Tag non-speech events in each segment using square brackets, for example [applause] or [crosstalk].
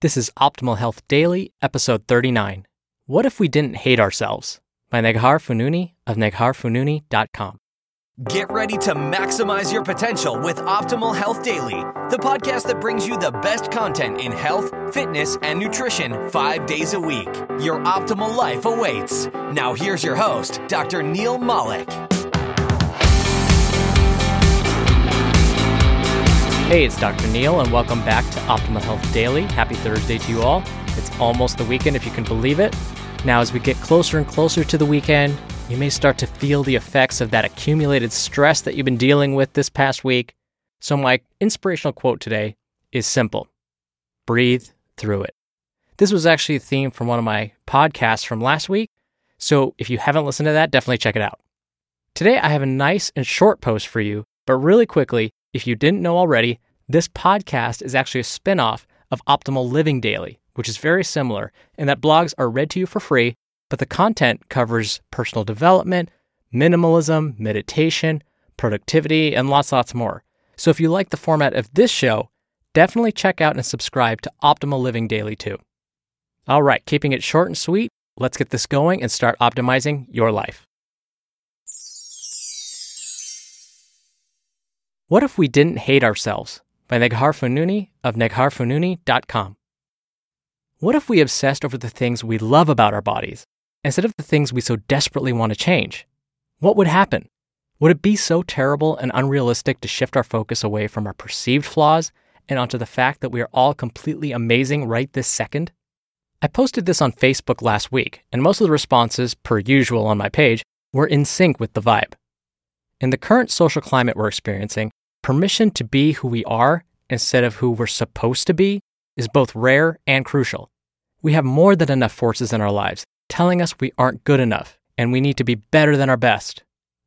This is Optimal Health Daily, episode 39. What if we didn't hate ourselves? By Neghar Fonooni of negharfonooni.com. Get ready to maximize your potential with Optimal Health Daily, the podcast that brings you the best content in health, fitness, and nutrition five days a week. Your optimal life awaits. Now, here's your host, Dr. Neal Malik. Hey, it's Dr. Neal, and welcome back to Optimal Health Daily. Happy Thursday to you all. It's almost the weekend, if you can believe it. Now, as we get closer and closer to the weekend, you may start to feel the effects of that accumulated stress that you've been dealing with this past week. So, my inspirational quote today is simple breathe through it. This was actually a theme from one of my podcasts from last week. So, if you haven't listened to that, definitely check it out. Today, I have a nice and short post for you, but really quickly, if you didn't know already, this podcast is actually a spin-off of Optimal Living Daily, which is very similar in that blogs are read to you for free, but the content covers personal development, minimalism, meditation, productivity, and lots, lots more. So if you like the format of this show, definitely check out and subscribe to Optimal Living Daily too. All right, keeping it short and sweet, let's get this going and start optimizing your life. What if we didn't hate ourselves? By Neghar of negharfonooni.com. What if we obsessed over the things we love about our bodies instead of the things we so desperately want to change? What would happen? Would it be so terrible and unrealistic to shift our focus away from our perceived flaws and onto the fact that we are all completely amazing right this second? I posted this on Facebook last week, and most of the responses, per usual on my page, were in sync with the vibe. In the current social climate we're experiencing, permission to be who we are instead of who we're supposed to be is both rare and crucial. We have more than enough forces in our lives telling us we aren't good enough and we need to be better than our best.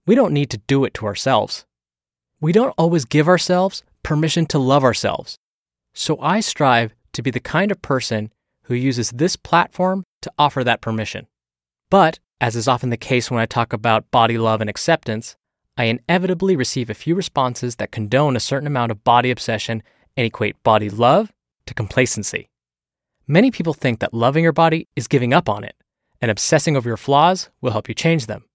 We don't need to do it to ourselves. We don't always give ourselves permission to love ourselves. So I strive to be the kind of person who uses this platform to offer that permission. But, as is often the case when I talk about body love and acceptance, I inevitably receive a few responses that condone a certain amount of body obsession and equate body love to complacency. Many people think that loving your body is giving up on it, and obsessing over your flaws will help you change them.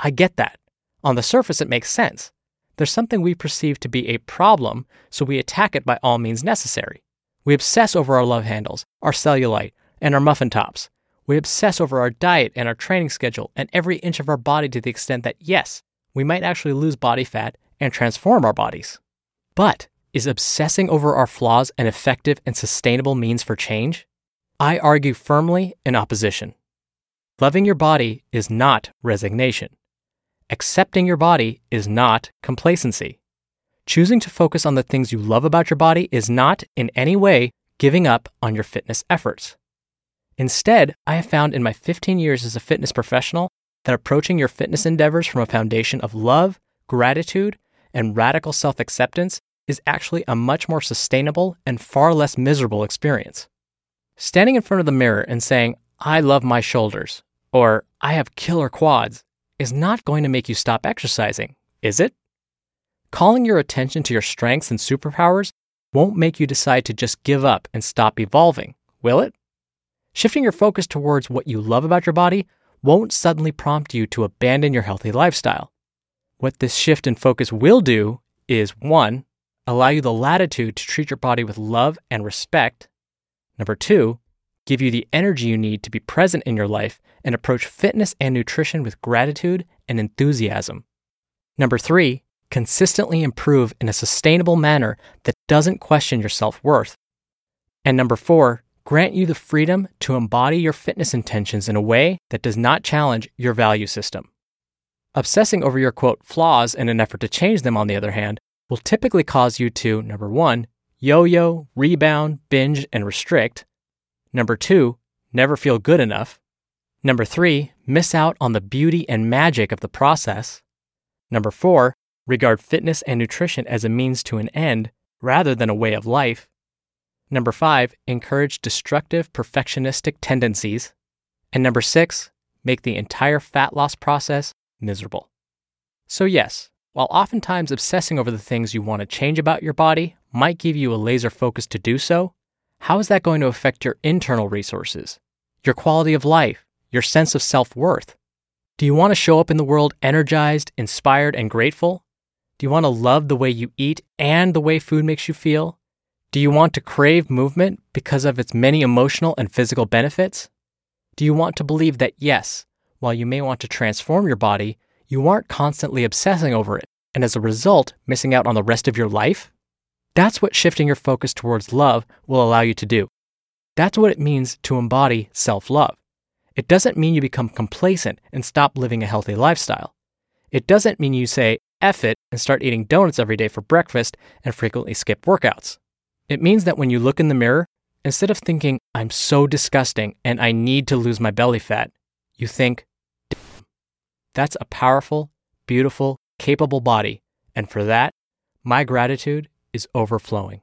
I get that. On the surface, it makes sense. There's something we perceive to be a problem, so we attack it by all means necessary. We obsess over our love handles, our cellulite, and our muffin tops. We obsess over our diet and our training schedule and every inch of our body to the extent that, yes, we might actually lose body fat and transform our bodies. But is obsessing over our flaws an effective and sustainable means for change? I argue firmly in opposition. Loving your body is not resignation. Accepting your body is not complacency. Choosing to focus on the things you love about your body is not, in any way, giving up on your fitness efforts. Instead, I have found in my 15 years as a fitness professional that approaching your fitness endeavors from a foundation of love, gratitude, and radical self acceptance is actually a much more sustainable and far less miserable experience. Standing in front of the mirror and saying, I love my shoulders, or I have killer quads, is not going to make you stop exercising, is it? Calling your attention to your strengths and superpowers won't make you decide to just give up and stop evolving, will it? Shifting your focus towards what you love about your body won't suddenly prompt you to abandon your healthy lifestyle. What this shift in focus will do is one, allow you the latitude to treat your body with love and respect. Number two, give you the energy you need to be present in your life and approach fitness and nutrition with gratitude and enthusiasm. Number three, consistently improve in a sustainable manner that doesn't question your self worth. And number four, grant you the freedom to embody your fitness intentions in a way that does not challenge your value system. Obsessing over your quote flaws in an effort to change them, on the other hand, will typically cause you to number one, yo yo, rebound, binge, and restrict. Number two, never feel good enough. Number three, miss out on the beauty and magic of the process. Number four, regard fitness and nutrition as a means to an end rather than a way of life. Number five, encourage destructive perfectionistic tendencies. And number six, make the entire fat loss process miserable. So, yes, while oftentimes obsessing over the things you want to change about your body might give you a laser focus to do so, how is that going to affect your internal resources, your quality of life, your sense of self worth? Do you want to show up in the world energized, inspired, and grateful? Do you want to love the way you eat and the way food makes you feel? Do you want to crave movement because of its many emotional and physical benefits? Do you want to believe that, yes, while you may want to transform your body, you aren't constantly obsessing over it, and as a result, missing out on the rest of your life? That's what shifting your focus towards love will allow you to do. That's what it means to embody self love. It doesn't mean you become complacent and stop living a healthy lifestyle. It doesn't mean you say, F it and start eating donuts every day for breakfast and frequently skip workouts. It means that when you look in the mirror, instead of thinking, I'm so disgusting and I need to lose my belly fat, you think, that's a powerful, beautiful, capable body. And for that, my gratitude is overflowing.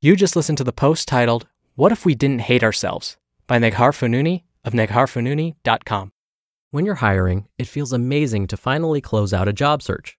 You just listened to the post titled, What If We Didn't Hate Ourselves by Neghar Fonooni of negharfonooni.com. When you're hiring, it feels amazing to finally close out a job search.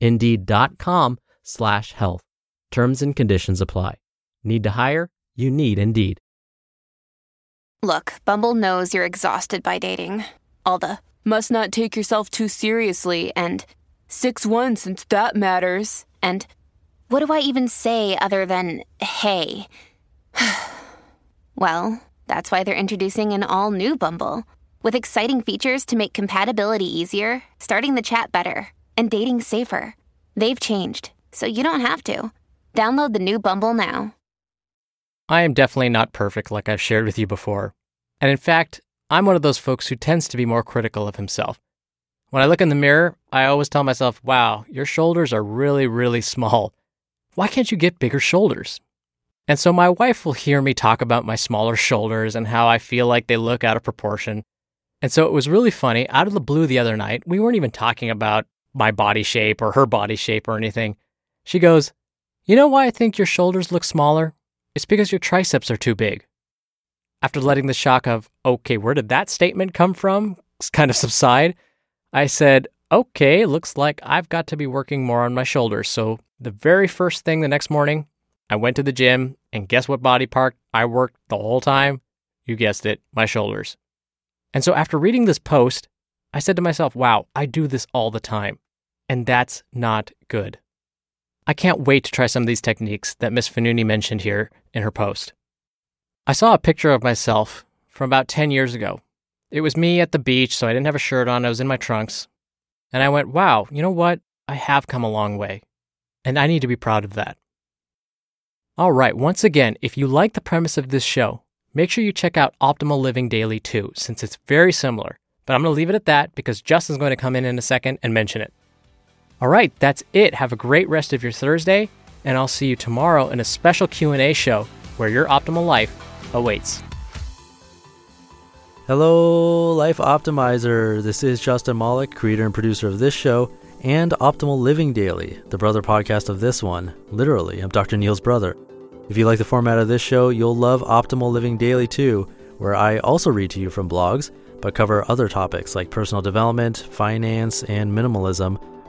Indeed.com slash health. Terms and conditions apply. Need to hire? You need Indeed. Look, Bumble knows you're exhausted by dating. All the must not take yourself too seriously and 6 1 since that matters. And what do I even say other than hey? [sighs] Well, that's why they're introducing an all new Bumble with exciting features to make compatibility easier, starting the chat better, and dating safer. They've changed, so you don't have to. Download the new Bumble now. I am definitely not perfect, like I've shared with you before. And in fact, I'm one of those folks who tends to be more critical of himself. When I look in the mirror, I always tell myself, wow, your shoulders are really, really small. Why can't you get bigger shoulders? And so my wife will hear me talk about my smaller shoulders and how I feel like they look out of proportion. And so it was really funny. Out of the blue the other night, we weren't even talking about my body shape or her body shape or anything. She goes, You know why I think your shoulders look smaller? It's because your triceps are too big. After letting the shock of, okay, where did that statement come from? kind of [laughs] subside, I said, okay, looks like I've got to be working more on my shoulders. So the very first thing the next morning, I went to the gym, and guess what body part I worked the whole time? You guessed it, my shoulders. And so after reading this post, I said to myself, wow, I do this all the time. And that's not good. I can't wait to try some of these techniques that Miss Fonooni mentioned here in her post. I saw a picture of myself from about 10 years ago. It was me at the beach, so I didn't have a shirt on, I was in my trunks. And I went, wow, you know what? I have come a long way. And I need to be proud of that. All right, once again, if you like the premise of this show, make sure you check out Optimal Living Daily too, since it's very similar. But I'm going to leave it at that because Justin's going to come in in a second and mention it. All right, that's it. Have a great rest of your Thursday, and I'll see you tomorrow in a special Q&A show where your optimal life awaits. Hello, Life Optimizer. This is Justin Malik, creator and producer of this show and Optimal Living Daily, the brother podcast of this one. Literally, I'm Dr. Neal's brother. If you like the format of this show, you'll love Optimal Living Daily too, where I also read to you from blogs, but cover other topics like personal development, finance, and minimalism